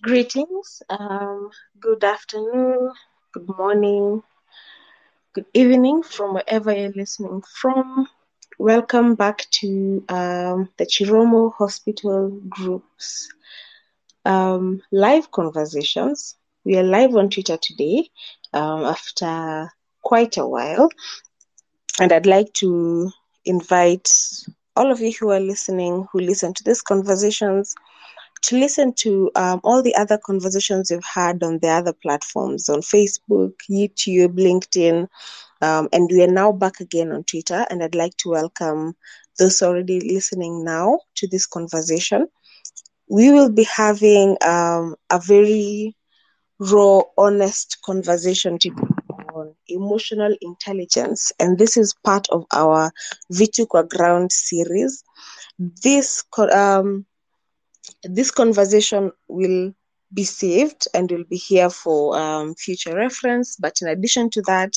Greetings, um, good afternoon, good morning, good evening from wherever you're listening from. Welcome back to um, the Chiromo Hospital Group's um, live conversations. We are live on Twitter today um, after quite a while, and I'd like to invite all of you who are listening, who listen to these conversations, to listen to um, all the other conversations we've had on the other platforms on Facebook, YouTube, LinkedIn, um, and we are now back again on Twitter. And I'd like to welcome those already listening now to this conversation. We will be having um, a very raw, honest conversation today on emotional intelligence, and this is part of our Vitukwa Ground series. This um, this conversation will be saved and will be here for um, future reference. But in addition to that,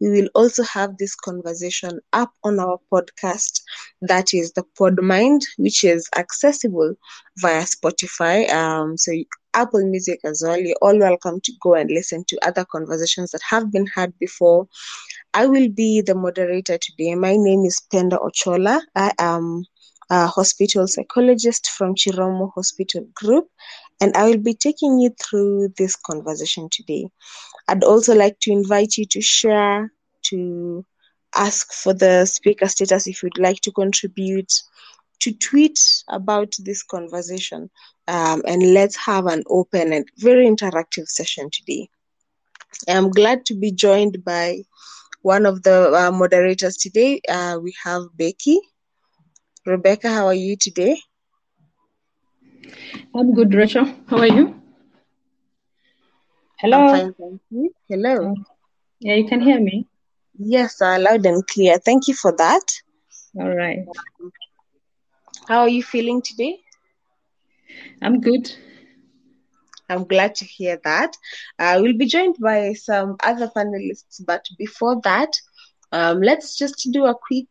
we will also have this conversation up on our podcast, that is the PodMind, which is accessible via Spotify. Um, so Apple Music as well. You're all welcome to go and listen to other conversations that have been had before. I will be the moderator today. My name is Penda Ochola. I am hospital psychologist from Chiromo Hospital Group, and I will be taking you through this conversation today. I'd also like to invite you to share, to ask for the speaker status if you'd like to contribute, to tweet about this conversation, um, and let's have an open and very interactive session today. I'm glad to be joined by one of the uh, moderators today. Uh, we have Becky. Rebecca, how are you today? I'm good, Rachel. How are you? Hello. Fine, thank you. Hello. Yeah, you can hear me. Yes, uh, loud and clear. Thank you for that. All right. How are you feeling today? I'm good. I'm glad to hear that. Uh, we'll be joined by some other panelists, but before that, um, let's just do a quick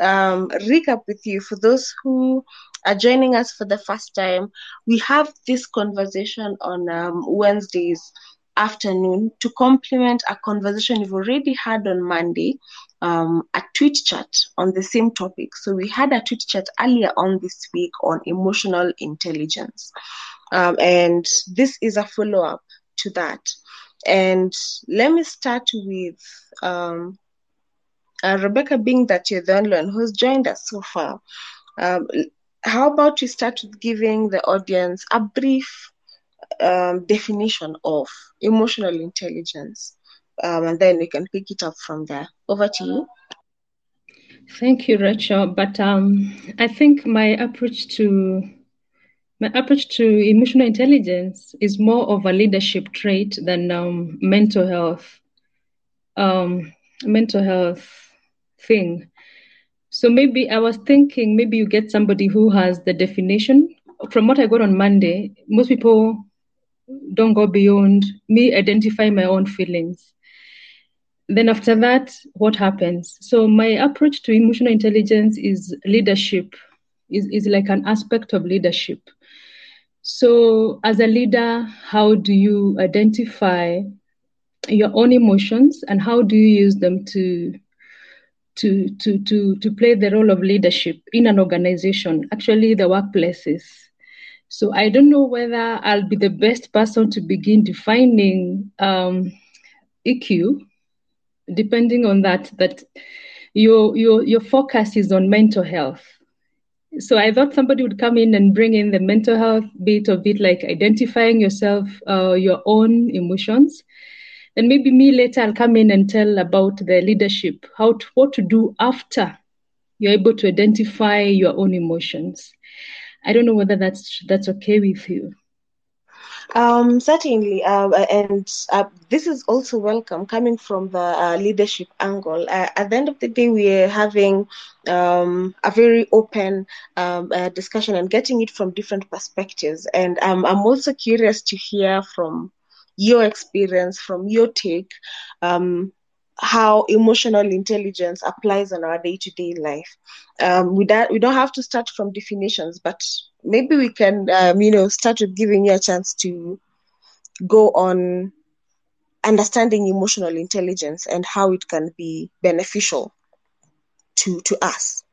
um, recap with you for those who are joining us for the first time. We have this conversation on um, Wednesdays afternoon to complement a conversation we've already had on Monday, um, a tweet chat on the same topic. So we had a tweet chat earlier on this week on emotional intelligence. Um, and this is a follow up to that. And let me start with um, uh, Rebecca, being that you're the only one who's joined us so far. Um, how about you start with giving the audience a brief um, definition of emotional intelligence, um, and then we can pick it up from there. Over to you. Thank you, Rachel. But um, I think my approach to my approach to emotional intelligence is more of a leadership trait than um, mental health. Um, mental health thing. So maybe I was thinking maybe you get somebody who has the definition. From what I got on Monday, most people don't go beyond me identifying my own feelings. Then after that, what happens? So my approach to emotional intelligence is leadership, is, is like an aspect of leadership. So as a leader, how do you identify your own emotions and how do you use them to to to to to play the role of leadership in an organization actually the workplaces. So i don't know whether i'll be the best person to begin defining um, eq depending on that that your your your focus is on mental health. So i thought somebody would come in and bring in the mental health bit of it like identifying yourself uh, your own emotions then maybe me later I'll come in and tell about the leadership, how to, what to do after you're able to identify your own emotions. I don't know whether that's that's okay with you. Um, certainly, uh, and uh, this is also welcome coming from the uh, leadership angle. Uh, at the end of the day, we are having um, a very open um, uh, discussion and getting it from different perspectives. And um, I'm also curious to hear from your experience, from your take, um, how emotional intelligence applies on our day-to-day life. Um, we, don't, we don't have to start from definitions, but maybe we can, um, you know, start with giving you a chance to go on understanding emotional intelligence and how it can be beneficial to to us.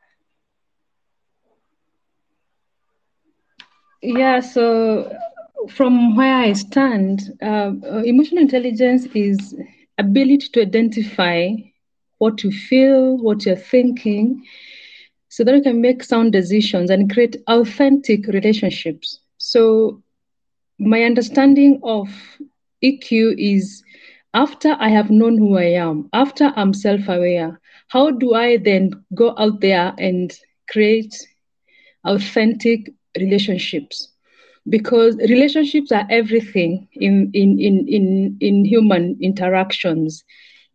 Yeah, so from where I stand, uh, emotional intelligence is ability to identify what you feel, what you're thinking, so that you can make sound decisions and create authentic relationships. So, my understanding of EQ is after I have known who I am, after I'm self aware, how do I then go out there and create authentic relationships? Because relationships are everything in, in, in, in, in human interactions.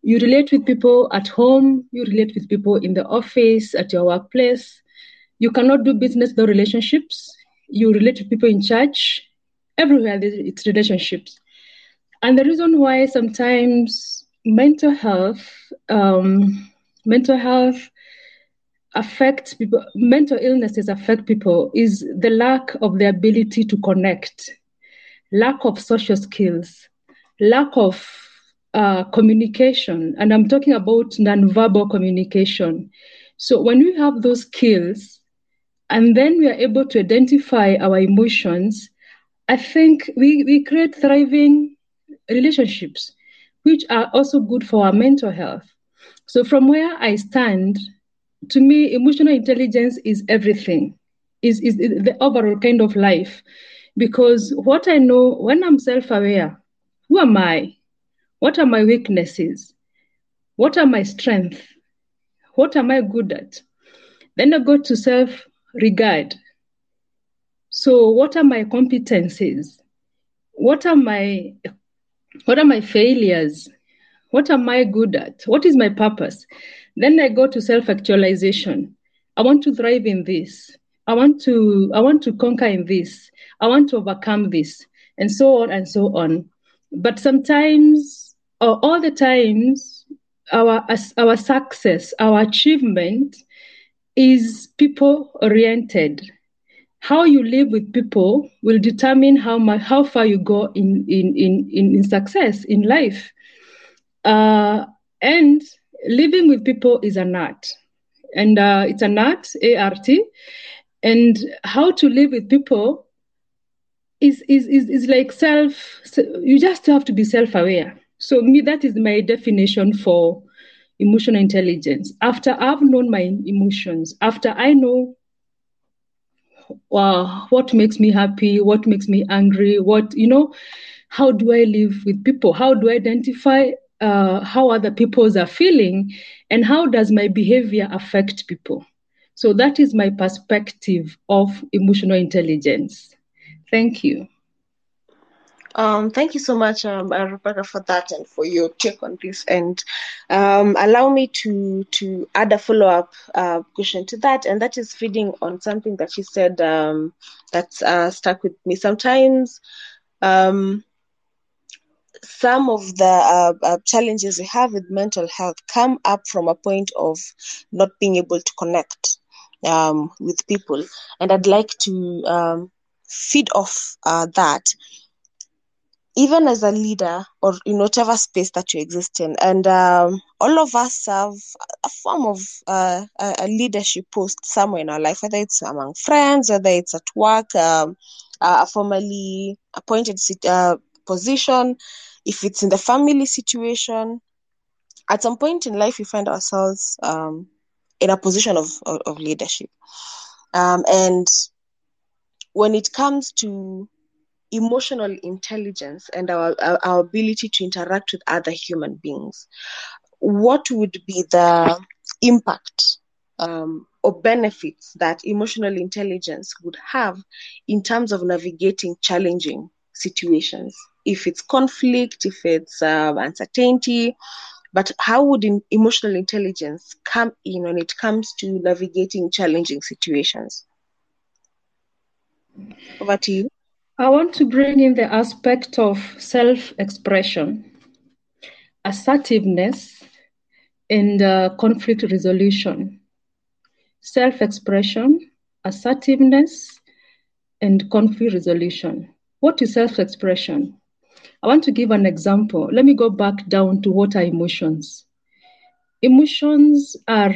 You relate with people at home, you relate with people in the office, at your workplace. You cannot do business without relationships. You relate with people in church, everywhere it's relationships. And the reason why sometimes mental health, um, mental health affects people, mental illnesses affect people is the lack of the ability to connect, lack of social skills, lack of uh, communication. And I'm talking about nonverbal communication. So when we have those skills, and then we are able to identify our emotions, I think we, we create thriving relationships, which are also good for our mental health. So, from where I stand, to me, emotional intelligence is everything, is, is, the overall kind of life. Because what I know when I'm self aware, who am I? What are my weaknesses? What are my strengths? What am I good at? Then I go to self regard. So, what are my competencies? What are my what are my failures? What am I good at? What is my purpose? Then I go to self-actualization. I want to thrive in this. I want to I want to conquer in this. I want to overcome this, and so on and so on. But sometimes, or all the times, our our success, our achievement, is people oriented how you live with people will determine how much how far you go in in in in, success in life uh, and living with people is an art. And uh, it's an art art and how to live with people is is is, is like self you just have to be self-aware. So me that is my definition for emotional intelligence. After i've known my emotions after i know uh, what makes me happy, what makes me angry, what, you know, how do I live with people? How do I identify uh, how other peoples are feeling and how does my behavior affect people? So that is my perspective of emotional intelligence. Thank you. Um, thank you so much, um, Rebecca, for that and for your take on this. And um, allow me to to add a follow up uh, question to that, and that is feeding on something that she said um, that uh, stuck with me. Sometimes, um, some of the uh, uh, challenges we have with mental health come up from a point of not being able to connect um, with people, and I'd like to um, feed off uh, that. Even as a leader or in whatever space that you exist in. And um, all of us have a form of uh, a leadership post somewhere in our life whether it's among friends whether it's at work um, a formally appointed uh, position if it's in the family situation at some point in life we find ourselves um, in a position of, of, of leadership um, and when it comes to emotional intelligence and our, our, ability to interact with other human beings, what would be the impact um, or benefits that emotional intelligence would have in terms of navigating challenging situations? If it's conflict, if it's uh, uncertainty, but how would in emotional intelligence come in when it comes to navigating challenging situations? Over to you. I want to bring in the aspect of self expression, assertiveness, and uh, conflict resolution. Self expression, assertiveness, and conflict resolution. What is self expression? I want to give an example. Let me go back down to what are emotions. Emotions are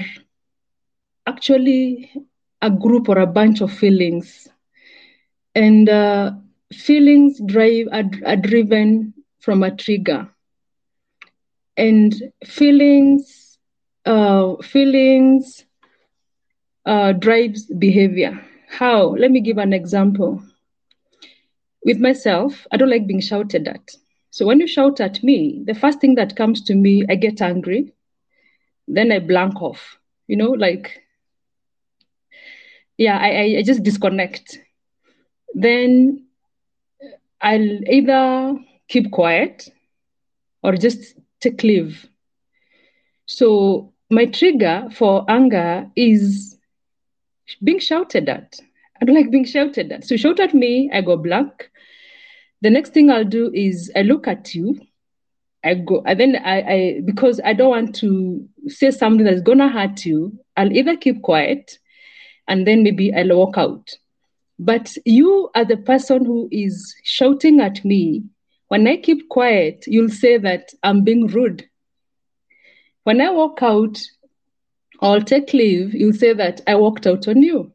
actually a group or a bunch of feelings. And uh, feelings drive are, are driven from a trigger. And feelings, uh, feelings uh, drives behavior. How? Let me give an example. With myself, I don't like being shouted at. So when you shout at me, the first thing that comes to me, I get angry. Then I blank off. You know, like, yeah, I, I just disconnect. Then I'll either keep quiet or just take leave. So my trigger for anger is being shouted at. I don't like being shouted at. So shout at me, I go blank. The next thing I'll do is I look at you. I go and then I, I because I don't want to say something that's gonna hurt you, I'll either keep quiet and then maybe I'll walk out. But you are the person who is shouting at me. When I keep quiet, you'll say that I'm being rude. When I walk out, or take leave, You'll say that I walked out on you.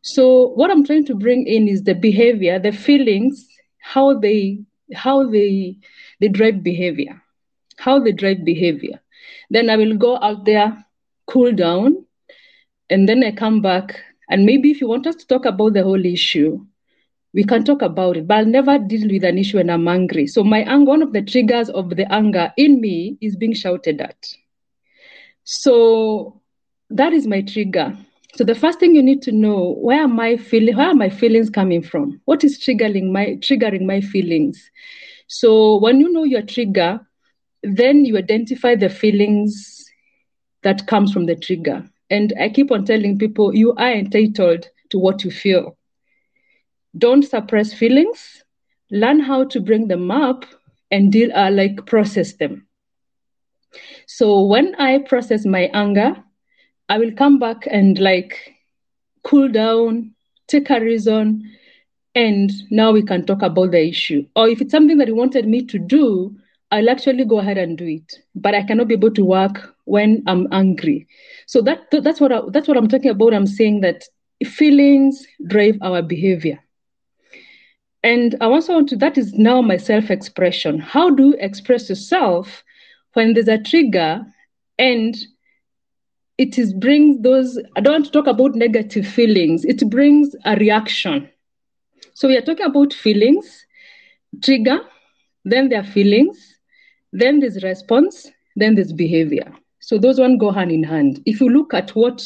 So what I'm trying to bring in is the behavior, the feelings, how they how they they drive behavior, how they drive behavior. Then I will go out there, cool down, and then I come back. And maybe if you want us to talk about the whole issue, we can talk about it. But I'll never deal with an issue when I'm angry. So my anger, one of the triggers of the anger in me is being shouted at. So that is my trigger. So the first thing you need to know where am I feeling where are my feelings coming from? What is triggering my triggering my feelings? So when you know your trigger, then you identify the feelings that comes from the trigger. And I keep on telling people you are entitled to what you feel. Don't suppress feelings. Learn how to bring them up and deal uh, like process them. So when I process my anger, I will come back and like cool down, take a reason, and now we can talk about the issue. Or if it's something that you wanted me to do, I'll actually go ahead and do it. But I cannot be able to work when I'm angry. So that that's what I, that's what I'm talking about. I'm saying that feelings drive our behavior. And I also want to that is now my self-expression. How do you express yourself when there's a trigger and it is brings those i don't want to talk about negative feelings it brings a reaction. So we are talking about feelings trigger then there are feelings then there's response then there's behavior. So those one go hand in hand. If you look at what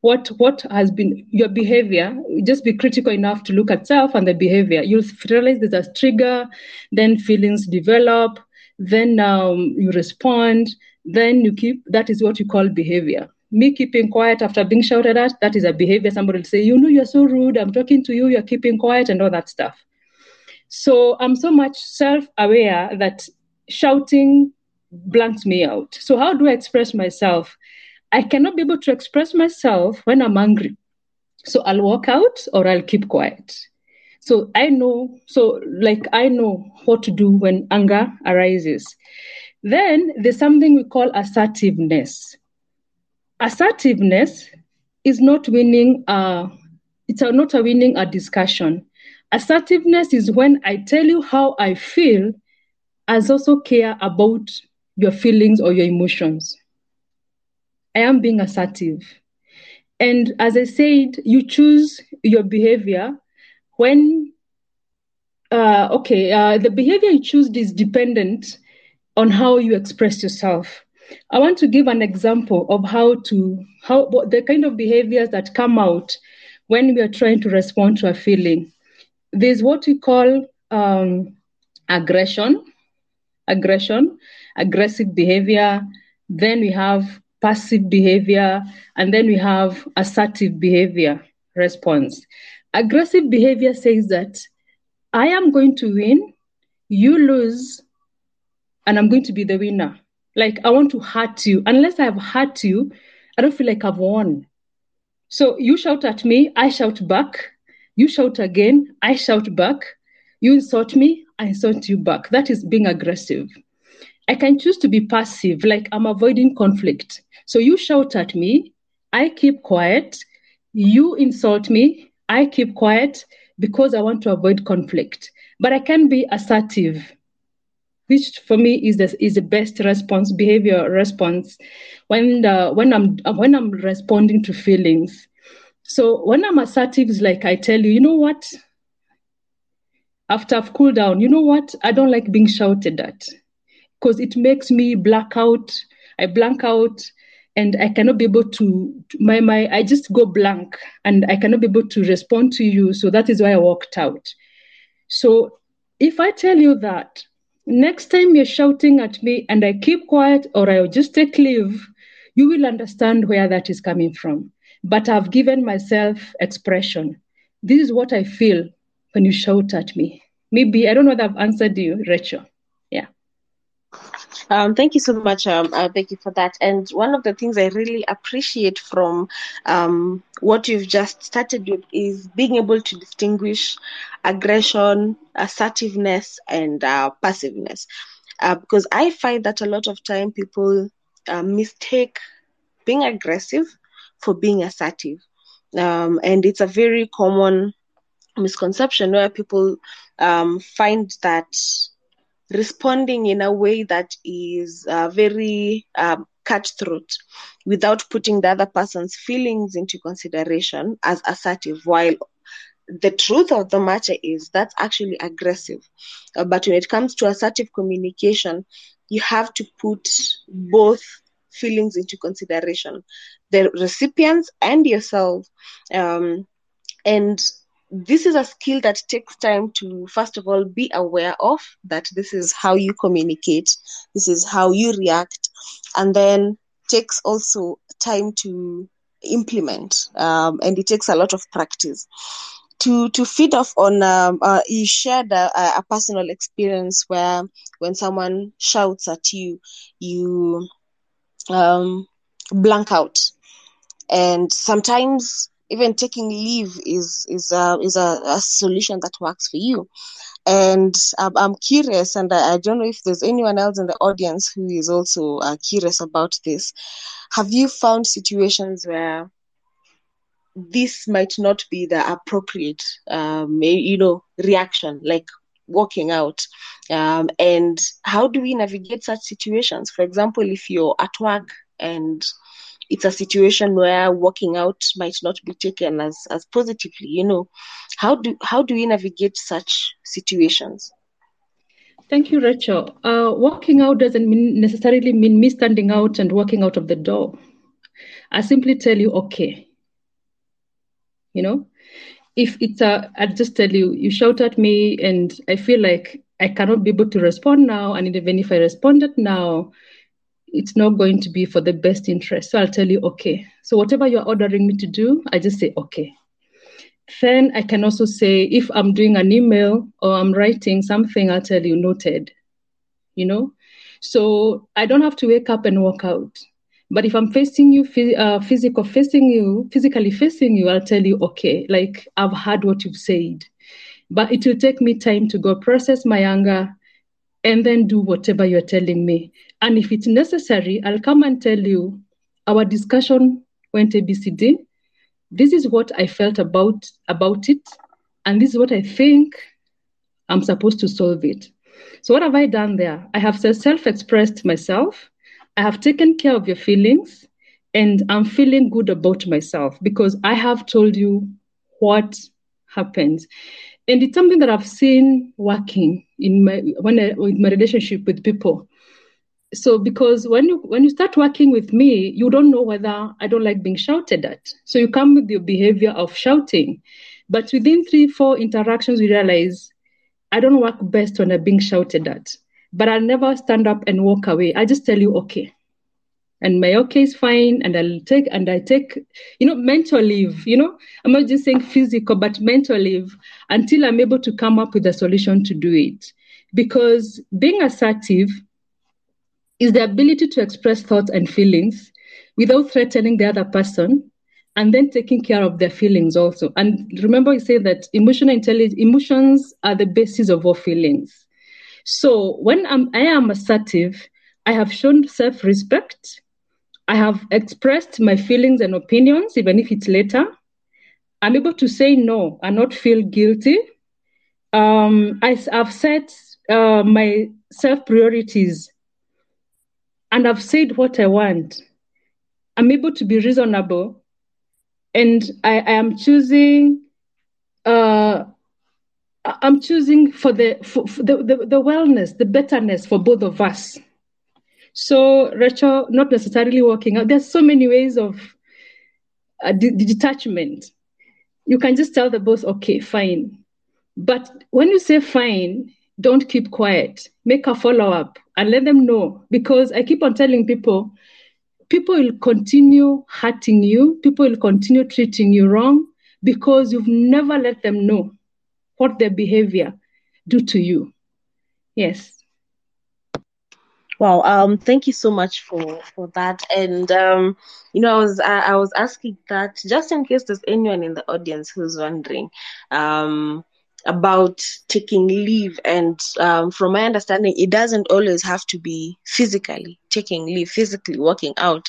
what what has been your behavior just be critical enough to look at self and the behavior. You'll realize there's a trigger then feelings develop then um, you respond then you keep that is what you call behavior me keeping quiet after being shouted at, that is a behavior somebody will say, you know, you're so rude, I'm talking to you, you're keeping quiet, and all that stuff. So I'm so much self aware that shouting blanks me out. So, how do I express myself? I cannot be able to express myself when I'm angry. So, I'll walk out or I'll keep quiet. So, I know, so like I know what to do when anger arises. Then there's something we call assertiveness assertiveness is not winning a it's a, not a winning a discussion. Assertiveness is when i tell you how i feel as also care about your feelings or your emotions. I am being assertive. And as i said you choose your behavior when uh, okay uh, the behavior you choose is dependent on how you express yourself I want to give an example of how to how the kind of behaviors that come out when we are trying to respond to a feeling. There's what we call um, aggression, aggression, aggressive behavior. Then we have passive behavior, and then we have assertive behavior response. Aggressive behavior says that I am going to win, you lose, and I'm going to be the winner. Like I want to hurt you. Unless I've hurt you, I don't feel like I've won. So you shout at me, I shout back. You shout again, I shout back. You insult me, I insult you back. That is being aggressive. I can choose to be passive, like I'm avoiding conflict. So you shout at me, I keep quiet. You insult me, I keep quiet because I want to avoid conflict. But I can be assertive, which for me is the is the best response, behavior response, when the, when I'm when I'm responding to feelings. So when I'm assertive, it's like I tell you, you know what? After I've cooled down, you know what? I don't like being shouted at because it makes me black out. I blank out and I cannot be able to my my I just go blank and I cannot be able to respond to you. So that is why I walked out. So if I tell you that next time you're shouting at me and I keep quiet or I'll just take leave, you will understand where that is coming from. But I've given myself expression. This is what I feel when you shout at me. Maybe I don't know whether I've answered you, Rachel. Um, thank you so much, um, uh, Becky, for that. And one of the things I really appreciate from um, what you've just started with is being able to distinguish aggression, assertiveness, and uh, passiveness. Uh, because I find that a lot of time people uh, mistake being aggressive for being assertive. Um, and it's a very common misconception where people um, find that responding in a way that is uh, very um, cutthroat without putting the other person's feelings into consideration as assertive while the truth of the matter is that's actually aggressive. Uh, but when it comes to assertive communication you have to put both feelings into consideration the recipients and yourself um, and this is a skill that takes time to first of all be aware of that this is how you communicate this is how you react and then takes also time to implement um, and it takes a lot of practice. To to feed off on um, uh, you shared a, a personal experience where when someone shouts at you you um, blank out. And sometimes even taking leave is is a, is a, a solution that works for you. And i'm curious and I, I, don't know if there's anyone else in the audience who is also uh, curious about this. Have you found situations where this might not be the appropriate um, you know reaction like walking out? Um, and how do we navigate such situations? For example if you're at work and it's a situation where walking out might not be taken as as positively you know. How do how do we navigate such situations? Thank you rachel. Uh, walking out doesn't mean necessarily mean me standing out and walking out of the door. I simply tell you okay. You know if it's a i just tell you you shout at me and i feel like i cannot be able to respond now. And even if i responded now it's not going to be for the best interest. So I'll tell you, okay. So whatever you're ordering me to do, I just say, okay. Then I can also say, if I'm doing an email or I'm writing something, I'll tell you, noted. You know? So I don't have to wake up and walk out. But if I'm facing you, uh, physical facing you, physically facing you, I'll tell you, okay, like I've heard what you've said. But it will take me time to go process my anger, and then do whatever you're telling me. And if it's necessary, I'll come and tell you our discussion went ABCD. This is what I felt about about it, and this is what I think I'm supposed to solve it. So what have I done there? I have self-expressed myself. I have taken care of your feelings, and I'm feeling good about myself because I have told you what happened and it's something that I've seen working in my when I, with my relationship with people. So because when you when you start working with me, you don't know whether I don't like being shouted at. So you come with your behavior of shouting, but within three four interactions, we realize I don't work best when I'm being shouted at. But I'll never stand up and walk away. I just tell you, okay, and my okay is fine and i'll take and i take you know mental leave you know i'm not just saying physical but mental leave until i'm able to come up with a solution to do it because being assertive is the ability to express thoughts and feelings without threatening the other person and then taking care of their feelings also. And remember, I say that emotional intelligence, emotions are the basis of all feelings. So when I'm, I am assertive, I have shown self-respect. I have expressed my feelings and opinions, even if it's later. I'm able to say no and not feel guilty. Um, I, have set uh, my self priorities and I've said what I want. I'm able to be reasonable and I, I am choosing uh, I'm choosing for the for, for the, the, the wellness, the betterness for both of us. So Rachel, not necessarily working out. There's so many ways of uh, detachment. You can just tell the boss, okay, fine. But when you say fine, don't keep quiet. Make a follow up and let them know. Because I keep on telling people, people will continue hurting you, people will continue treating you wrong because you've never let them know what their behavior do to you. Yes. Wow. Um. Thank you so much for for that. And um, you know, I was I, I was asking that just in case there's anyone in the audience who's wondering, um, about taking leave. And um, from my understanding, it doesn't always have to be physically taking leave, physically working out.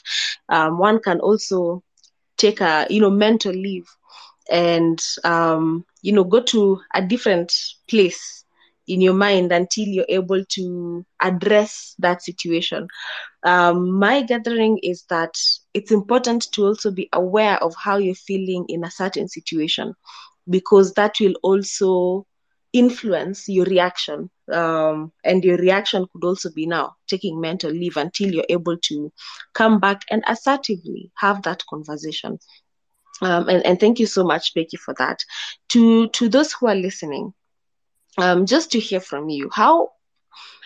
Um, one can also take a, you know, mental leave and, um, you know, go to a different place in your mind until you're able to address that situation. Um, my gathering is that it's important to also be aware of how you're feeling in a certain situation because that will also influence your reaction um, and your reaction could also be now taking mental leave until you're able to come back and assertively have that conversation. Um, and, and thank you so much becky for that. To to those who are listening um, just to hear from you how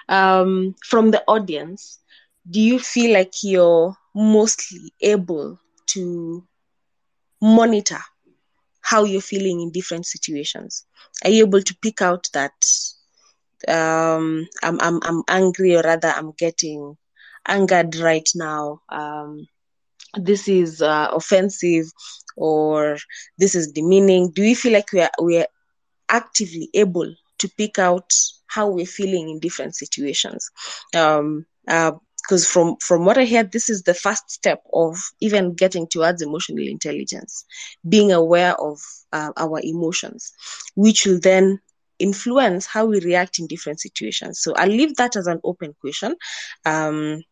um, from the audience do you feel like you're mostly able to monitor how you're feeling in different situations. Are you able to pick out that um, I'm, I'm, I'm angry or rather i'm getting angered right now um, this is uh, offensive or this is demeaning? Do you feel like we are, we are actively able to pick out how we're feeling in different situations? Um, uh, because from from what i hear this is the first step of even getting towards emotional intelligence being aware of uh, our emotions which will then influence how we react in different situations. So i'll leave that as an open question um,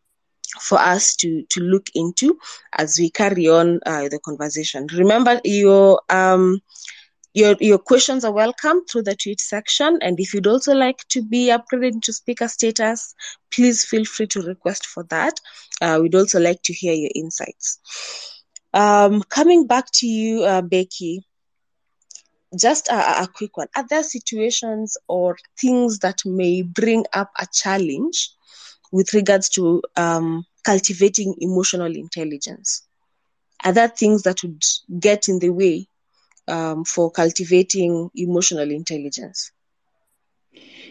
for us to to look into as we carry on uh, the conversation. Remember your um, your, your questions are welcome through the tweet section. And if you'd also like to be upgraded to speaker status, please feel free to request for that. Uh, we'd also like to hear your insights. Um, coming back to you, uh, Becky, just a, a, quick one. Are there situations or things that may bring up a challenge with regards to um, cultivating emotional intelligence? Are there things that would get in the way um, for cultivating emotional intelligence?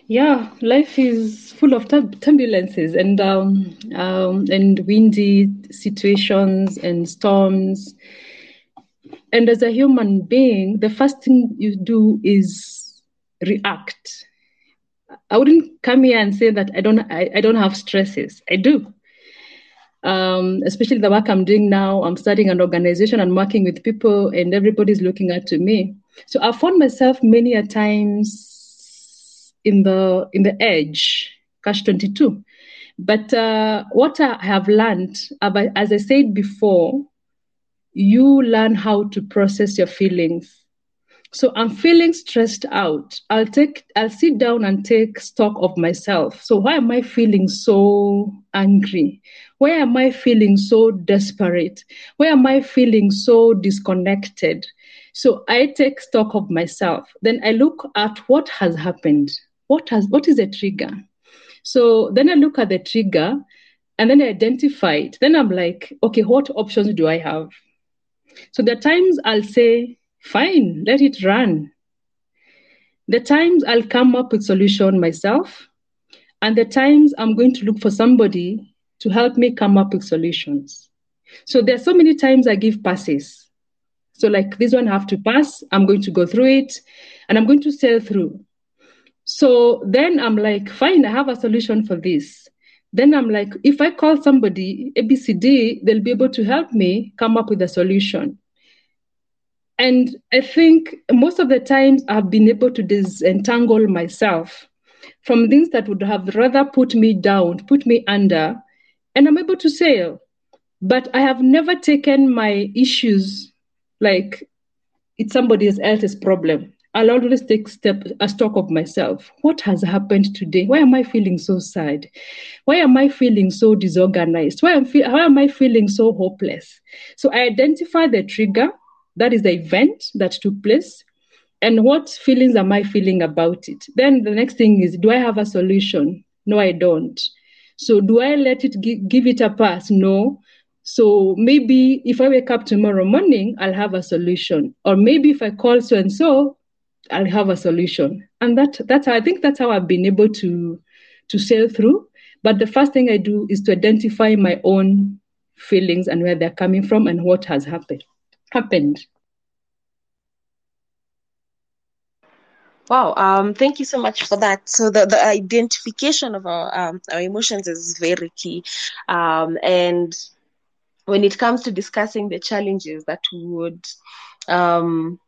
Yeah, life is full of turbulences and um, um, and windy situations and storms. And as a human being, the first thing you do is react. I wouldn't come here and say that I don't I, I don't have stresses. I do um, especially the work I'm doing now. I'm starting an organization and working with people, and everybody's looking up to me. So I found myself many a times in the in the edge, catch twenty two. But uh, what I have learned, as I said before, you learn how to process your feelings. So I'm feeling stressed out. I'll take, I'll sit down and take stock of myself. So why am I feeling so angry? Why am I feeling so desperate? Why am I feeling so disconnected? So I take stock of myself. Then I look at what has happened. What has what is the trigger? So then I look at the trigger and then I identify it. Then I'm like, okay, what options do I have? So there are times I'll say, fine, let it run. The times I'll come up with solution myself, and the times I'm going to look for somebody to help me come up with solutions. So there are so many times I give passes. So, like this one, I have to pass. I'm going to go through it and I'm going to sail through. So then I'm like, fine, I have a solution for this. Then I'm like, if I call somebody, ABCD, they'll be able to help me come up with a solution. And I think most of the times I've been able to disentangle myself from things that would have rather put me down, put me under, and I'm able to sail. But I have never taken my issues like it's somebody else's problem. I'll always take step a stock of myself. What has happened today? Why am I feeling so sad? Why am I feeling so disorganized? Why am, fe- why am I feeling so hopeless? So I identify the trigger, that is the event that took place, and what feelings am I feeling about it? Then the next thing is, do I have a solution? No, I don't. So do I let it gi- give it a pass? No. So maybe if I wake up tomorrow morning, I'll have a solution. Or maybe if I call so and so, I'll have a solution. And that that's how I think that's how I've been able to to sail through. But the first thing I do is to identify my own feelings and where they're coming from and what has happened happened. Wow, um, thank you so much for that. So the, the identification of our um, our emotions is very key, um, and when it comes to discussing the challenges that would um,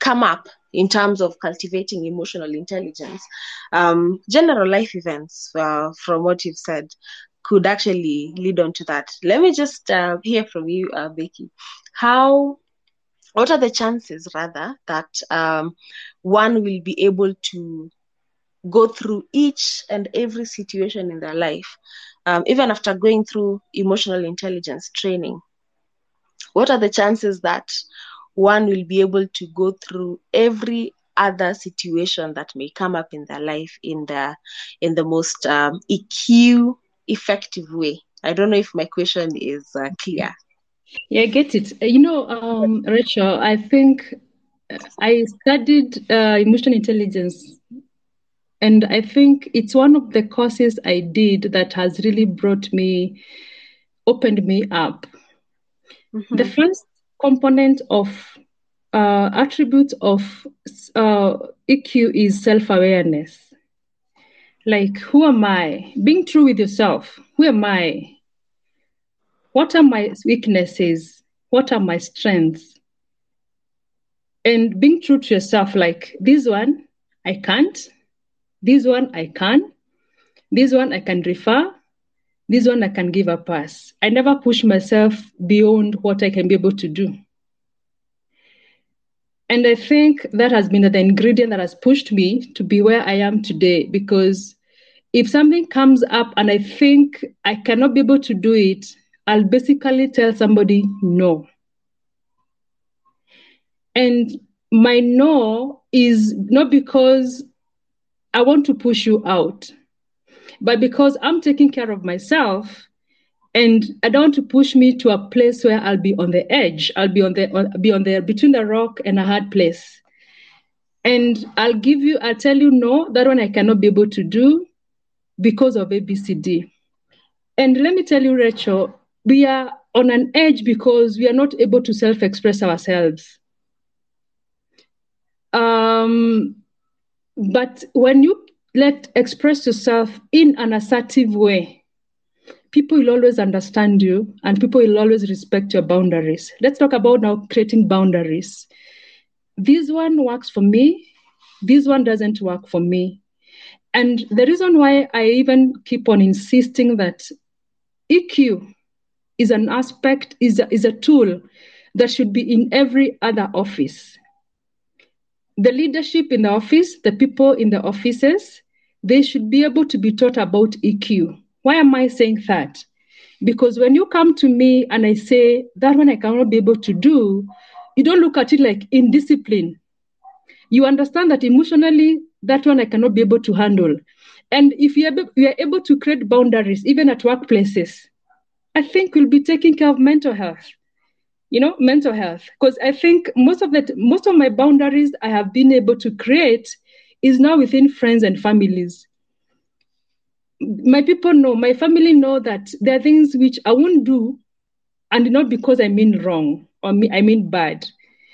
come up in terms of cultivating emotional intelligence, um, general life events, uh, from what you've said, could actually lead on to that. Let me just uh, hear from you, uh, Becky. How, what are the chances, rather, that um, one will be able to go through each and every situation in their life, um, even after going through emotional intelligence training? What are the chances that one will be able to go through every other situation that may come up in their life in the in the most um, EQ effective way. I don't know if my question is uh, clear. Yeah, I get it. You know, um, Rachel, I think I studied uh, emotional intelligence, and I think it's one of the courses I did that has really brought me, opened me up. Mm-hmm. The first component of uh, attribute of uh, EQ is self awareness. Like, who am I? Being true with yourself. Who am I? What are my weaknesses? What are my strengths? And being true to yourself, like, this one, I can't. This one, I can. This one, I can refer. This one, I can give a pass. I never push myself beyond what I can be able to do. And I think that has been the ingredient that has pushed me to be where I am today. Because if something comes up and I think I cannot be able to do it, I'll basically tell somebody no. And my no is not because I want to push you out, but because I'm taking care of myself and I don't want to push me to a place where I'll be on the edge. I'll be on the be on the between the rock and a hard place. And I'll give you, I'll tell you no, that one I cannot be able to do because of ABCD. And let me tell you, Rachel, we are on an edge because we are not able to self-express ourselves. Um, but when you let express yourself in an assertive way, people will always understand you and people will always respect your boundaries. Let's talk about now creating boundaries. This one works for me, this one doesn't work for me. And the reason why I even keep on insisting that EQ is an aspect, is a, is a tool that should be in every other office. The leadership in the office, the people in the offices, they should be able to be taught about EQ why am I saying that? Because when you come to me and I say that one I cannot be able to do, you don't look at it like indiscipline. You understand that emotionally, that one I cannot be able to handle. And if you are, you are able to create boundaries, even at workplaces, I think we'll be taking care of mental health. You know, mental health. Because I think most of that, most of my boundaries I have been able to create is now within friends and families my people know, my family know that there are things which I won't do, and not because I mean wrong. or me, I mean bad,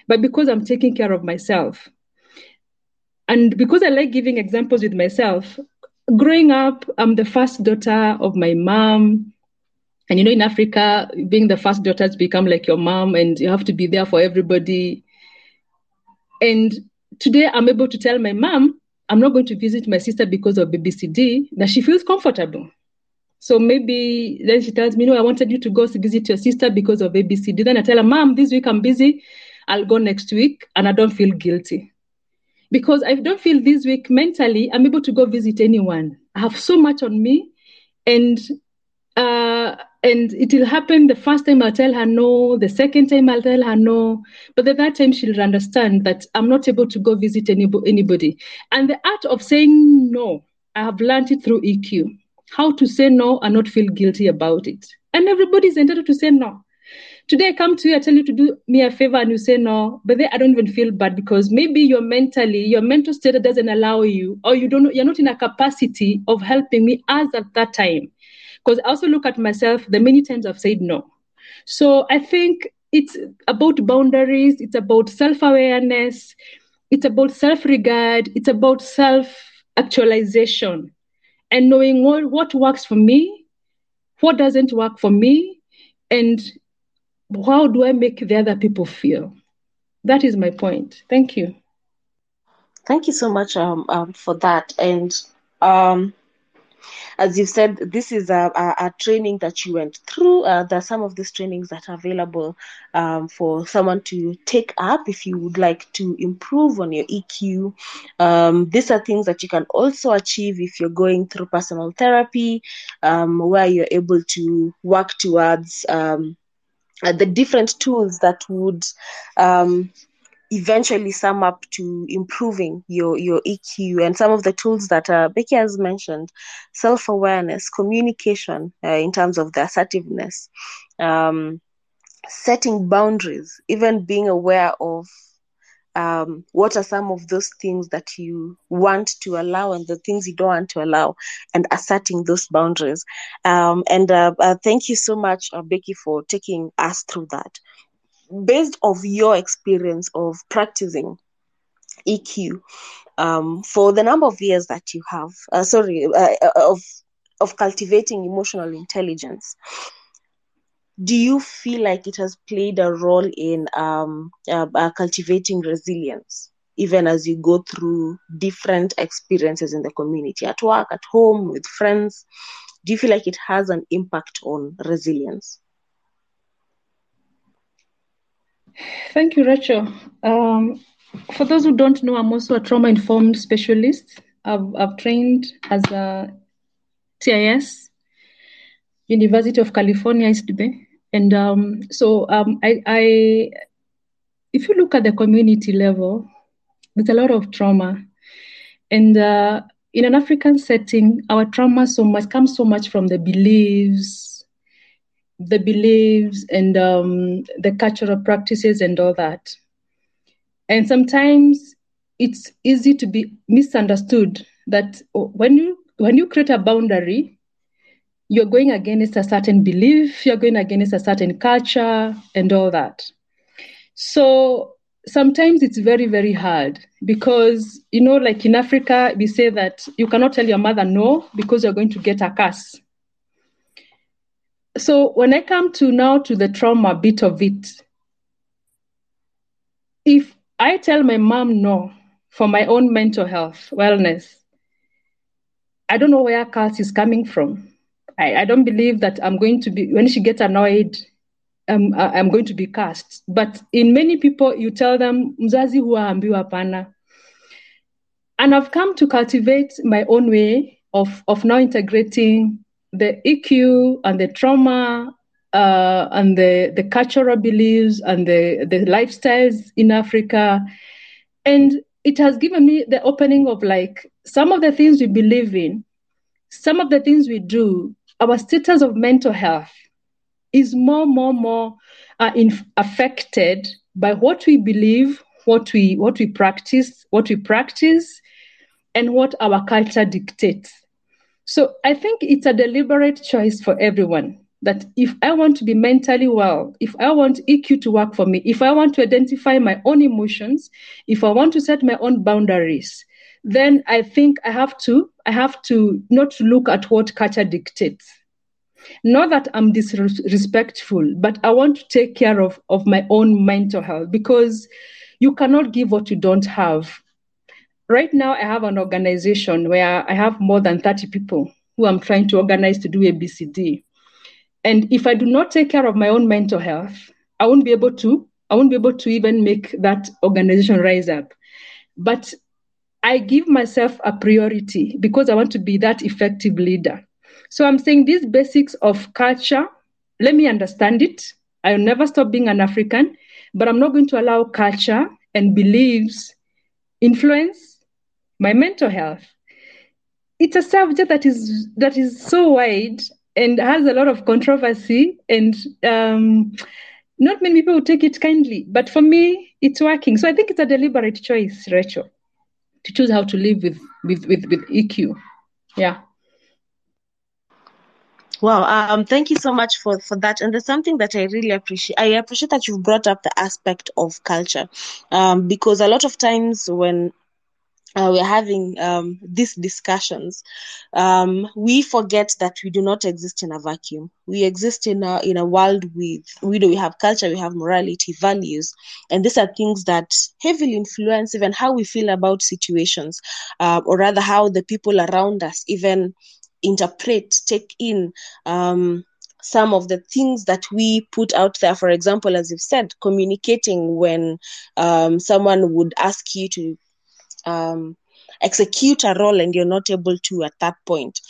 but because I'm taking care of myself. And because I like giving examples with myself, growing up, I'm the first daughter of my mom. And you know, in Africa, being the first daughter has become like your mom, and you have to be there for everybody. And today, I'm able to tell my mom, I'm not going to visit my sister because of ABCD, that she feels comfortable. So maybe then she tells me, No, I wanted you to go visit your sister because of ABCD. Then I tell her, Mom, this week I'm busy. I'll go next week. And I don't feel guilty. Because I don't feel this week mentally, I'm able to go visit anyone. I have so much on me. And uh, and it will happen the first time I'll tell her no, the second time I'll tell her no, but the third time she'll understand that I'm not able to go visit any, anybody. And the art of saying no, I have learned it through EQ. How to say no and not feel guilty about it. And everybody's entitled to say no. Today I come to you, I tell you to do me a favor and you say no, but then I don't even feel bad because maybe you're mentally, your mental state doesn't allow you, or you don't you're not in a capacity of helping me as at that time. Because I also look at myself, the many times I've said no. So I think it's about boundaries, it's about self awareness, it's about self regard, it's about self actualization and knowing what, what works for me, what doesn't work for me, and how do I make the other people feel. That is my point. Thank you. Thank you so much um, um, for that. And um, as you said, this is a, a, a, training that you went through. Uh, there are some of these trainings that are available um, for someone to take up if you would like to improve on your EQ. Um, these are things that you can also achieve if you're going through personal therapy, um, where you're able to work towards um, uh, the different tools that would um, eventually sum up to improving your your EQ and some of the tools that uh, Becky has mentioned. Self awareness communication uh, in terms of the assertiveness um, setting boundaries even being aware of um, what are some of those things that you want to allow and the things you don't want to allow and asserting those boundaries. Um, and uh, uh, thank you so much uh, becky for taking us through that based of your experience of practicing EQ um, for the number of years that you have, uh, sorry, uh, uh, of of cultivating emotional intelligence, do you feel like it has played a role in um, uh, uh, cultivating resilience, even as you go through different experiences in the community, at work, at home, with friends? Do you feel like it has an impact on resilience? Thank you, Rachel. Um, for those who don't know, I'm also a trauma informed specialist. I've, I've trained as a TIS, University of California, East Bay. And um, so um, I, I, if you look at the community level, there's a lot of trauma. And uh, in an African setting, our trauma so much comes so much from the beliefs, the beliefs and um, the cultural practices and all that. And sometimes it's easy to be misunderstood that when you when you create a boundary, you're going against a certain belief, you're going against a certain culture and all that. So sometimes it's very, very hard because, you know, like in Africa, we say that you cannot tell your mother no because you're going to get a curse so when I come to now to the trauma bit of it, if I tell my mom no for my own mental health, wellness, I don't know where Carl is coming from. I, I don't believe that I'm going to be, when she gets annoyed, um, I'm going to be cast. But in many people, you tell them, mzazi huwaambiwa hapana. And I've come to cultivate my own way of, of now integrating the EQ and the trauma uh, and the, the cultural beliefs and the, the lifestyles in Africa. And it has given me the opening of like some of the things we believe in, some of the things we do, our status of mental health is more, more, more uh, in, affected by what we believe, what we what we practice, what we practice, and what our culture dictates. So I think it's a deliberate choice for everyone that if I want to be mentally well, if I want EQ to work for me, if I want to identify my own emotions, if I want to set my own boundaries, then I think I have to I have to not look at what culture dictates. Not that I'm disrespectful, but I want to take care of, of my own mental health because you cannot give what you don't have. Right now, I have an organization where I have more than 30 people who I'm trying to organize to do ABCD. And if I do not take care of my own mental health, I won't be able to, I won't be able to even make that organization rise up. But I give myself a priority because I want to be that effective leader. So I'm saying these basics of culture, let me understand it. I'll never stop being an African, but I'm not going to allow culture and beliefs influence my mental health. It's a subject that is that is so wide and has a lot of controversy, and um, not many people will take it kindly. But for me, it's working. So I think it's a deliberate choice, Rachel, to choose how to live with with with, with EQ. Yeah. Wow, um, thank you so much for, for that. And there's something that I really appreciate. I appreciate that you've brought up the aspect of culture, um, because a lot of times when uh, we're having um, these discussions, um, we forget that we do not exist in a vacuum. We exist in a in a world with we do we have culture, we have morality, values, and these are things that heavily influence even how we feel about situations, uh, or rather how the people around us even interpret, take in um, some of the things that we put out there. For example, as you've said, communicating when um, someone would ask you to um, execute a role and you're not able to at that point.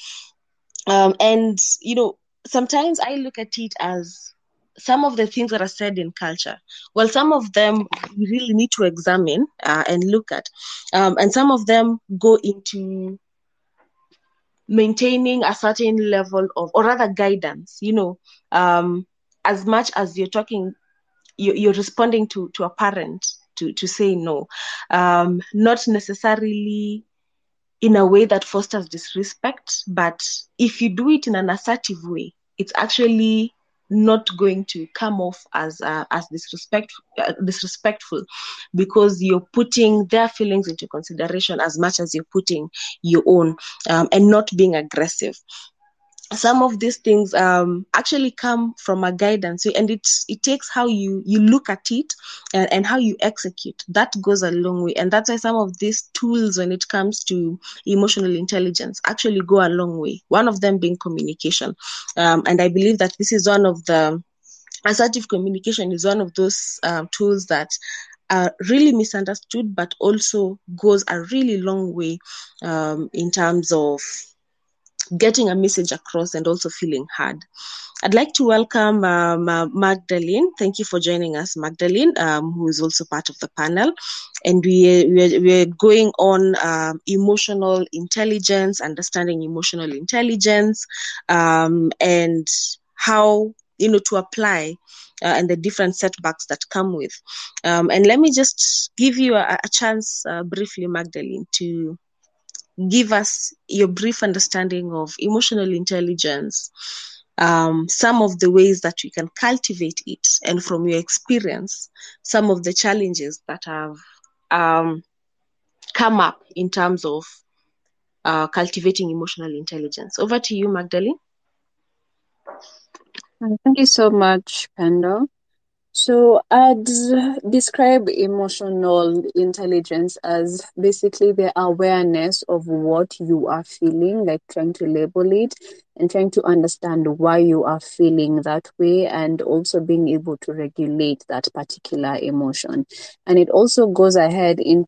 Um, and, you know, sometimes I look at it as some of the things that are said in culture. Well, some of them we really need to examine uh, and look at. Um, and some of them go into maintaining a certain level of or rather guidance you know um as much as you're talking you, you're responding to to a parent to to say no. Um not necessarily in a way that fosters disrespect but if you do it in an assertive way it's actually not going to come off as uh, as disrespect uh, disrespectful because you're putting their feelings into consideration as much as you're putting your own um, and not being aggressive some of these things um, actually come from a guidance. And it it takes how you you look at it and, and how you execute. That goes a long way. And that's why some of these tools when it comes to emotional intelligence actually go a long way. One of them being communication. Um, and i believe that this is one of the assertive communication is one of those um, tools that are really misunderstood but also goes a really long way um, in terms of getting a message across and also feeling heard. I'd like to welcome um, uh, Magdaline. Thank you for joining us, Magdaline, um, who is also part of the panel. And we, we're, we're going on um, emotional intelligence, understanding emotional intelligence, um, and how, you know, to apply uh, and the different setbacks that come with. Um, and let me just give you a, a chance uh, briefly, Magdaline, to give us your brief understanding of emotional intelligence, um, some of the ways that we can cultivate it, and from your experience, some of the challenges that have um, come up in terms of uh, cultivating emotional intelligence. Over to you, Magdaline. Thank you so much, Pendo. So I'd describe emotional intelligence as basically the awareness of what you are feeling, like trying to label it and trying to understand why you are feeling that way and also being able to regulate that particular emotion. And it also goes ahead in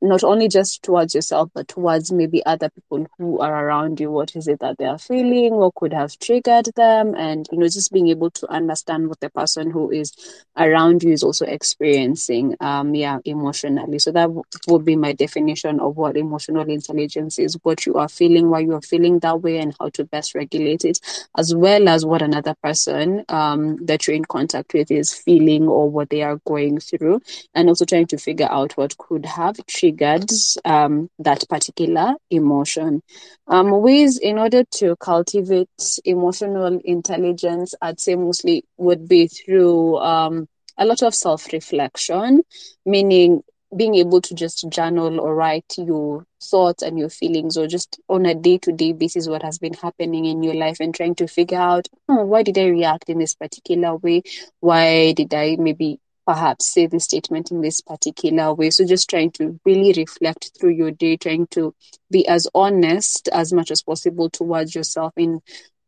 not only just towards yourself, but towards maybe other people who are around you. What is it that they are feeling? What could have triggered them? And, you know, just being able to understand what the person who is around you is also experiencing, um, yeah, emotionally. So that w- would be my definition of what emotional intelligence is, what you are feeling, why you are feeling that way, and how to best regulate it, as well as what another person um, that you're in contact with is feeling or what they are going through, and also trying to figure out what could have triggered um, that particular emotion. Um, ways in order to cultivate emotional intelligence, I'd say mostly would be through um, a lot of self reflection, meaning being able to just journal or write your thoughts and your feelings or just on a day-to-day basis what has been happening in your life and trying to figure out oh, why did i react in this particular way why did i maybe perhaps say the statement in this particular way. So just trying to really reflect through your day trying to be as honest as much as possible towards yourself in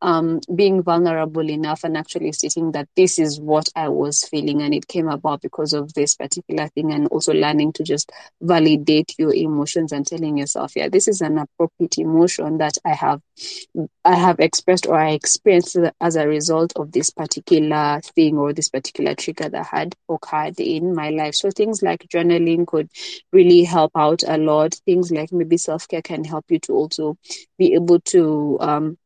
um, being vulnerable enough and actually stating that this is what I was feeling and it came about because of this particular thing, and also learning to just validate your emotions and telling yourself, yeah, this is an appropriate emotion that I have, I have expressed or I experienced as a result of this particular thing or this particular trigger that had occurred in my life. So things like journaling could really help out a lot. Things like maybe self care can help you to also be able to um,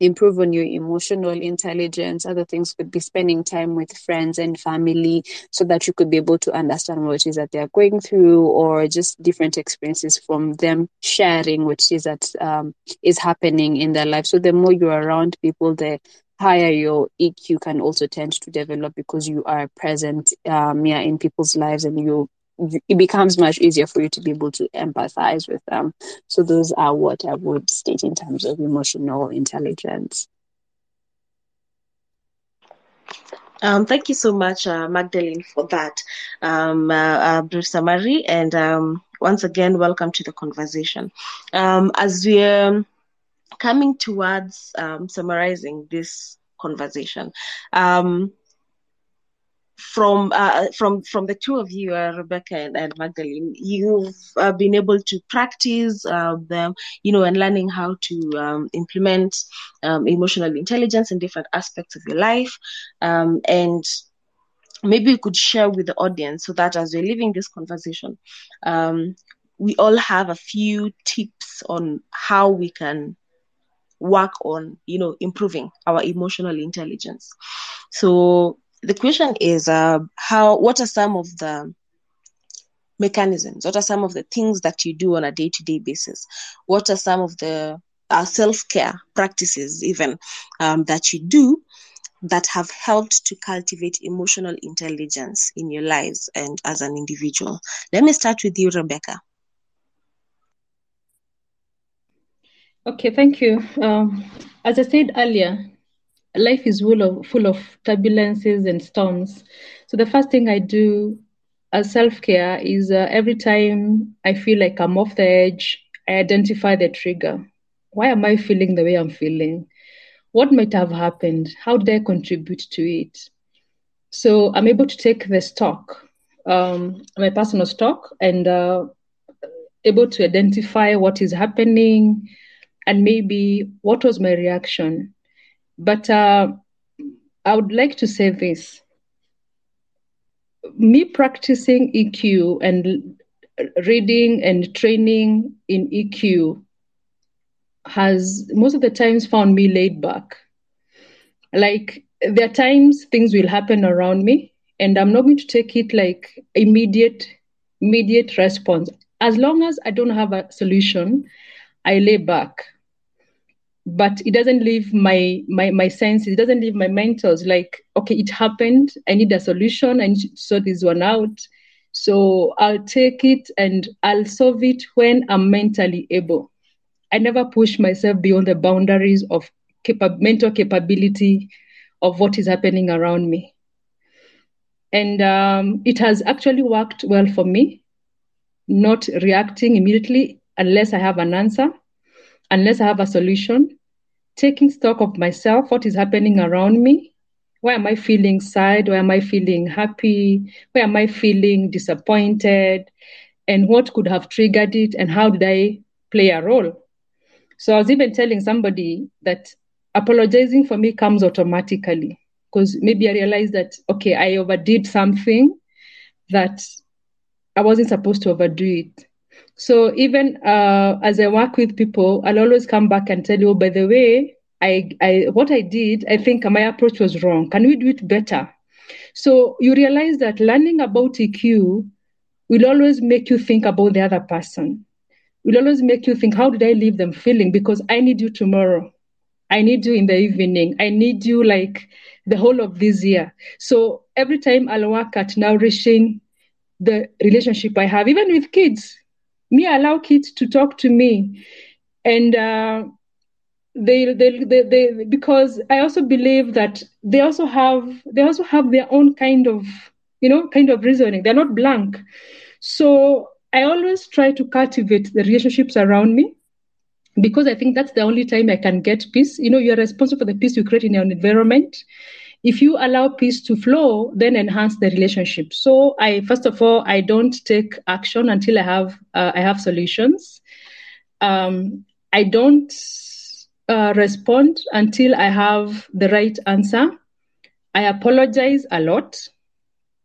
improve on your emotional intelligence. Other things could be spending time with friends and family so that you could be able to understand what it is that they're going through or just different experiences from them sharing which is that um, is happening in their life. So the more you're around people, the higher your EQ can also tend to develop because you are present um, yeah, in people's lives and you it becomes much easier for you to be able to empathize with them. So those are what I would state in terms of emotional intelligence. Um, thank you so much, uh, Magdaline, for that um, uh, uh, brief summary. And um, once again, welcome to the conversation. Um, as we're coming towards um, summarizing this conversation, um, from uh, from from the two of you, uh, Rebecca and, and, Magdaline, you've uh, been able to practice uh, them, you know, and learning how to um, implement um, emotional intelligence in different aspects of your life, um, and maybe you could share with the audience so that as we're leaving this conversation, um, we all have a few tips on how we can work on, you know, improving our emotional intelligence. So the question is uh, how what are some of the mechanisms? What are some of the things that you do on a day-to-day basis? What are some of the uh, self-care practices even um, that you do that have helped to cultivate emotional intelligence in your lives and as an individual? Let me start with you rebecca. Okay thank you. Um, as i said earlier life is full of full of turbulences and storms. So the first thing I do as self care is uh, every time I feel like I'm off the edge, I identify the trigger. Why am I feeling the way I'm feeling? What might have happened? How did I contribute to it? So I'm able to take the stock, um, my personal stock, and uh, able to identify what is happening and maybe what was my reaction but uh, I would like to say this me practicing EQ and reading and training in EQ has most of the times found me laid back. Like there are times things will happen around me and I'm not going to take it like immediate immediate response. As long as I don't have a solution, I lay back but it doesn't leave my my my senses it doesn't leave my mentors like okay it happened i need a solution i need to sort this one out. So i'll take it and i'll solve it when i'm mentally able. I never push myself beyond the boundaries of capa- mental capability of what is happening around me. And um, it has actually worked well for me not reacting immediately unless i have an answer unless I have a solution, taking stock of myself, what is happening around me. Why am I feeling sad? Why am I feeling happy? Why am I feeling disappointed? And what could have triggered it? And how did I play a role? So I was even telling somebody that apologizing for me comes automatically because maybe I realized that, okay, I overdid something that I wasn't supposed to overdo it. So even uh, as I work with people, I'll always come back and tell you, oh, by the way, I, I what I did, I think my approach was wrong. Can we do it better? So you realize that learning about EQ will always make you think about the other person. Will always make you think, how did I leave them feeling? Because I need you tomorrow. I need you in the evening. I need you like the whole of this year. So every time I'll work at nourishing the relationship I have, even with kids, me allow kids to talk to me, and uh, they, they, they, they, because I also believe that they also have they also have their own kind of you know kind of reasoning. They're not blank. So I always try to cultivate the relationships around me because I think that's the only time I can get peace. You know, you're responsible for the peace you create in your environment. If you allow peace to flow, then enhance the relationship. So I, first of all, I don't take action until I have uh, I have solutions. Um, I don't uh, respond until I have the right answer. I apologize a lot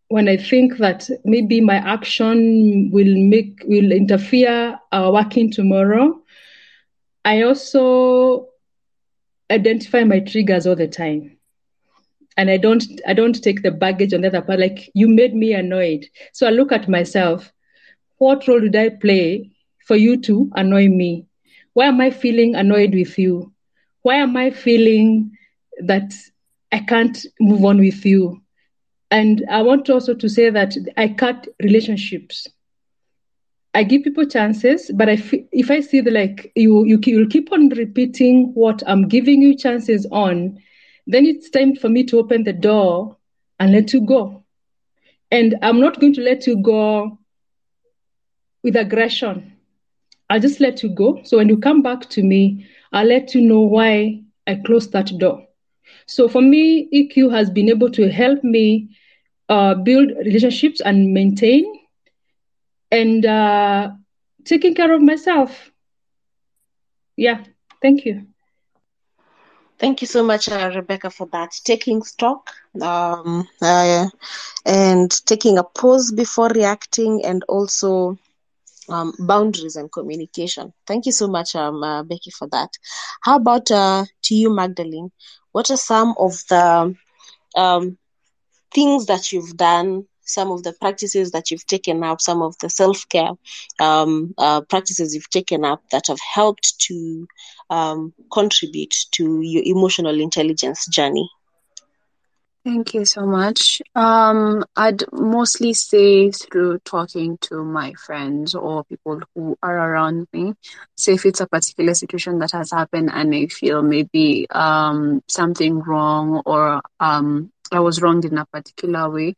when I think that maybe my action will make will interfere our working tomorrow. I also identify my triggers all the time. And I don't I don't take the baggage on the other part. Like you made me annoyed. So I look at myself. What role did I play for you to annoy me? Why am I feeling annoyed with you? Why am I feeling that I can't move on with you? And I want also to say that I cut relationships. I give people chances, but I f- if I see the like you you will keep on repeating what I'm giving you chances on, then it's time for me to open the door and let you go. And I'm not going to let you go with aggression. I'll just let you go. So when you come back to me, I'll let you know why I closed that door. So for me, EQ has been able to help me uh, build relationships and maintain and uh, taking care of myself. Yeah, thank you. Thank you so much, uh, Rebecca, for that. Taking stock um, uh, and taking a pause before reacting, and also um, boundaries and communication. Thank you so much, um, uh, Becky, for that. How about uh, to you, Magdaline? What are some of the um, things that you've done some of the practices that you've taken up, some of the self care um, uh, practices you've taken up that have helped to um, contribute to your emotional intelligence journey? Thank you so much. Um, I'd mostly say through talking to my friends or people who are around me. Say if it's a particular situation that has happened and I feel maybe um, something wrong or um, I was wronged in a particular way,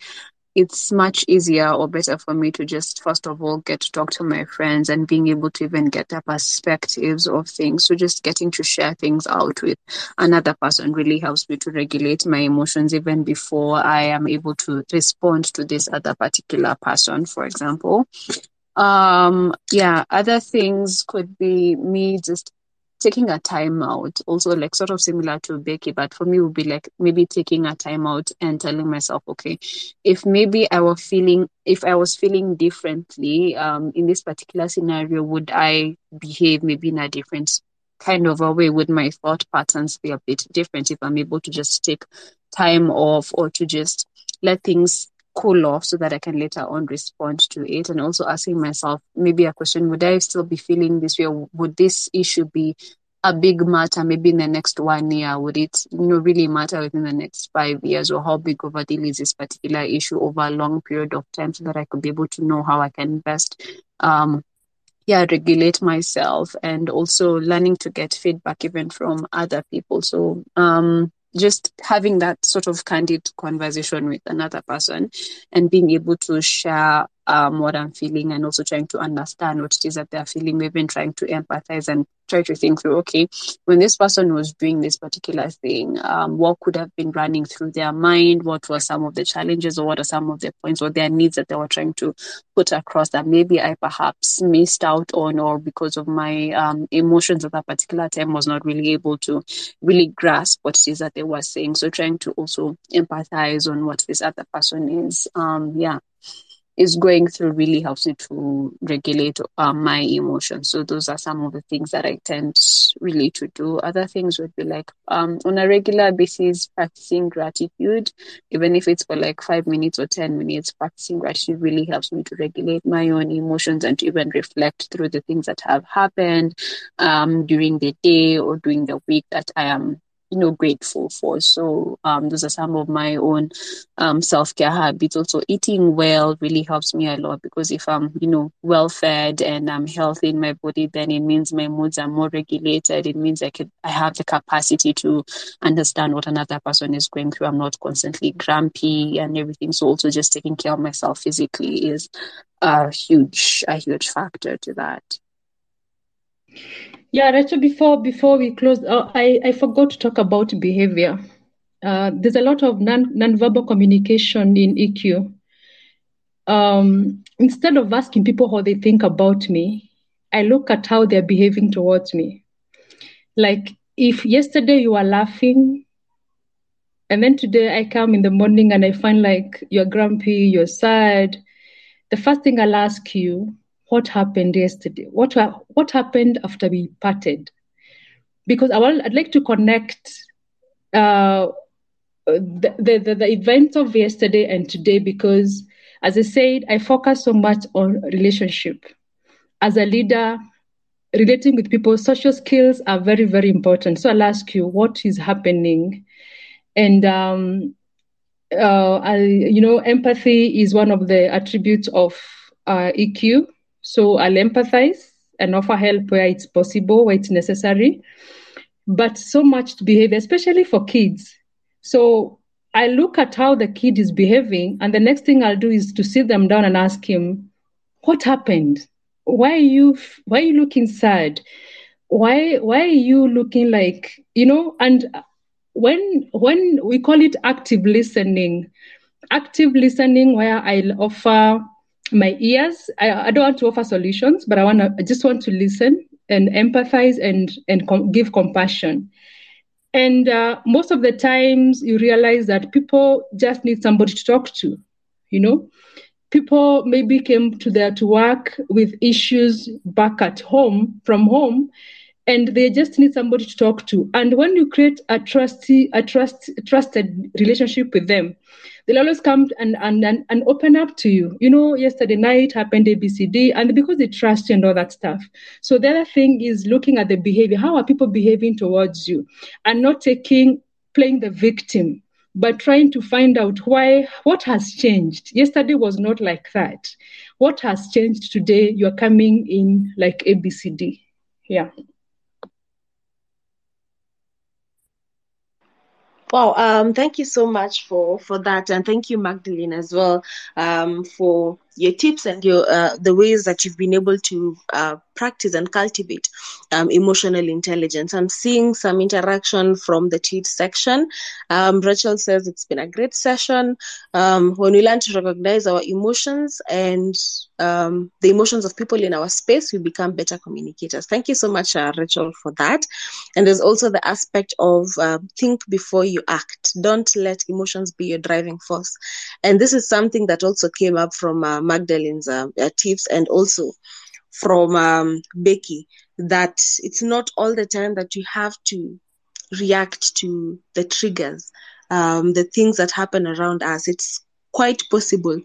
it's much easier or better for me to just first of all get to talk to my friends and being able to even get their perspectives of things. So just getting to share things out with another person really helps me to regulate my emotions even before i am able to respond to this other particular person for example. Um yeah other things could be me just taking a time out. Also like sort of similar to becky but for me would be like maybe taking a time out and telling myself okay if maybe i was feeling if i was feeling differently um in this particular scenario would i behave maybe in a different kind of a way? Would my thought patterns be a bit different if i'm able to just take time off or to just let things cool off so that I can later on respond to it. And also asking myself maybe a question would I still be feeling this way? Would this issue be a big matter maybe in the next one year? Would it you know really matter within the next five years? Or how big of a deal is this particular issue over a long period of time so that I could be able to know how I can best um yeah regulate myself and also learning to get feedback even from other people so um just having that sort of candid conversation with another person and being able to share um, what I'm feeling and also trying to understand what it is that they're feeling, maybe trying to empathize and try to think through, okay, when this person was doing this particular thing, um, what could have been running through their mind? What were some of the challenges or what are some of the points or their needs that they were trying to put across that maybe I perhaps missed out on or because of my um, emotions at that particular time was not really able to really grasp what it is that they were saying. So trying to also empathize on what this other person is, um, yeah, is going through really helps me to regulate um, my emotions. So those are some of the things that I tend really to do. Other things would be like um, on a regular basis, practicing gratitude, even if it's for like five minutes or 10 minutes, practicing gratitude really helps me to regulate my own emotions and to even reflect through the things that have happened um, during the day or during the week that I am you know grateful for. So um those are some of my own um self-care habits. Also eating well really helps me a lot because if i'm you know well fed and i'm healthy in my body then it means my moods are more regulated. It means i could i have the capacity to understand what another person is going through. I'm not constantly grumpy and everything. So also just taking care of myself physically is a huge a huge factor to that yeah, Rachel, before before we close, uh, I, I forgot to talk about behavior. Uh, there's a lot of non nonverbal communication in EQ. Um, instead of asking people how they think about me, I look at how they're behaving towards me. Like if yesterday you were laughing, and then today I come in the morning and I find like you're grumpy, you're sad, the first thing I'll ask you, what happened yesterday? What what happened after we parted? Because I want, I'd like to connect uh, the, the, the events of yesterday and today because, as I said, I focus so much on relationship. As a leader, relating with people, social skills are very, very important. So I'll ask you what is happening. And, um, uh, I, you know, empathy is one of the attributes of uh, EQ. So I'll empathize and offer help where it's possible, where it's necessary. But so much to behavior, especially for kids. So I look at how the kid is behaving, and the next thing I'll do is to sit them down and ask him, "What happened? Why are you Why are you looking sad? Why Why are you looking like you know?" And when when we call it active listening, active listening, where I'll offer my ears. I, I don't want to offer solutions, but I want to. I just want to listen and empathize and and com- give compassion. And uh, most of the times, you realize that people just need somebody to talk to. You know, people maybe came to their to work with issues back at home from home, and they just need somebody to talk to. And when you create a trusty, a trust, trusted relationship with them, they'll always come and, and, and, and open up to you. You know, yesterday night happened ABCD, and because they trust you and all that stuff. So the other thing is looking at the behavior. How are people behaving towards you? And not taking, playing the victim, but trying to find out why, what has changed. Yesterday was not like that. What has changed today? You're coming in like ABCD. Yeah. Wow, um, thank you so much for for that, and thank you, Magdaline, as well, um, for your tips and your uh, the ways that you've been able to uh, practice and cultivate um, emotional intelligence. I'm seeing some interaction from the tweet section. Um, Rachel says it's been a great session. Um, when we learn to recognize our emotions and um, the emotions of people in our space, we become better communicators. Thank you so much, uh, Rachel, for that. And there's also the aspect of uh, think before you act. Don't let emotions be your driving force. And this is something that also came up from uh, Magdaline's uh, tips and also from um, Becky that it's not all the time that you have to react to the triggers, um, the things that happen around us. It's quite possible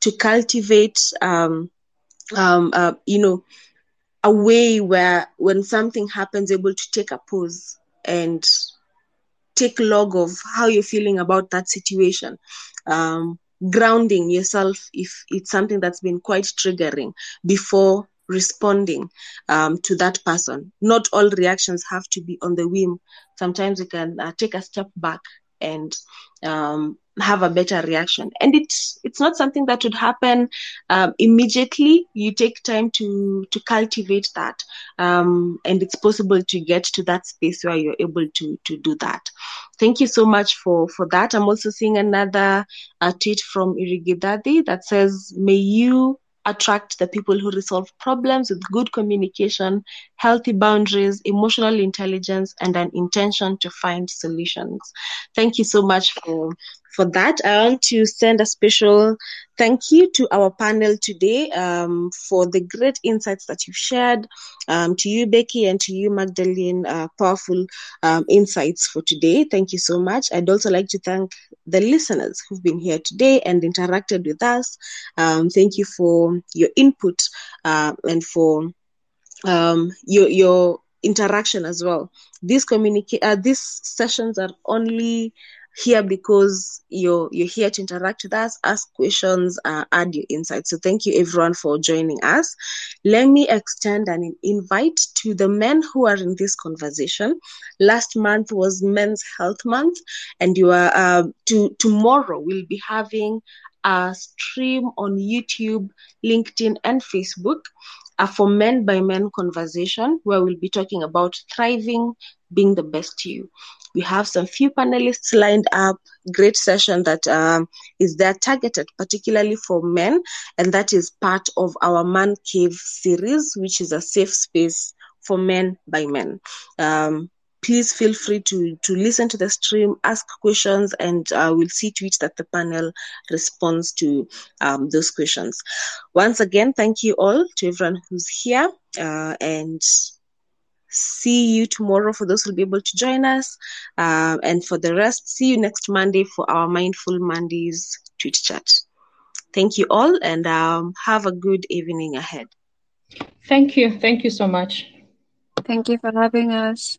to cultivate, um, um, uh, you know, a way where when something happens, able to take a pause and take log of how you're feeling about that situation. Um, grounding yourself if it's something that's been quite triggering before responding um, to that person. Not all reactions have to be on the whim. Sometimes you can uh, take a step back and um, have a better reaction. And it's it's not something that would happen um, immediately. You take time to to cultivate that, um, and it's possible to get to that space where you're able to to do that. Thank you so much for for that. I'm also seeing another tweet from Irigidadi that says, "May you attract the people who resolve problems with good communication, healthy boundaries, emotional intelligence, and an intention to find solutions. Thank you so much for for that, I want to send a special thank you to our panel today um, for the great insights that you've shared. Um, to you, Becky, and to you, Magdaline, uh, powerful um, insights for today. Thank you so much. I'd also like to thank the listeners who've been here today and interacted with us. Um, thank you for your input uh, and for um, your your interaction as well. These communicate uh, these sessions are only here because you're you're here to interact with us, ask questions, uh, add your insights. So thank you everyone for joining us. Let me extend an invite to the men who are in this conversation. Last month was Men's Health Month, and you are uh, to tomorrow we'll be having a stream on YouTube, LinkedIn, and Facebook a for men by men conversation where we'll be talking about thriving, being the best you. We have some few panelists lined up, great session that um, is there targeted particularly for men, and that is part of our Man Cave series, which is a safe space for men by men. Um, please feel free to to listen to the stream, ask questions, and uh, we'll see to it that the panel responds to um, those questions. Once again, thank you all to everyone who's here, uh, and see you tomorrow for those who'll be able to join us, uh, and for the rest, see you next Monday for our Mindful Mondays tweet chat. Thank you all, and um, have a good evening ahead. Thank you. Thank you so much. Thank you for having us.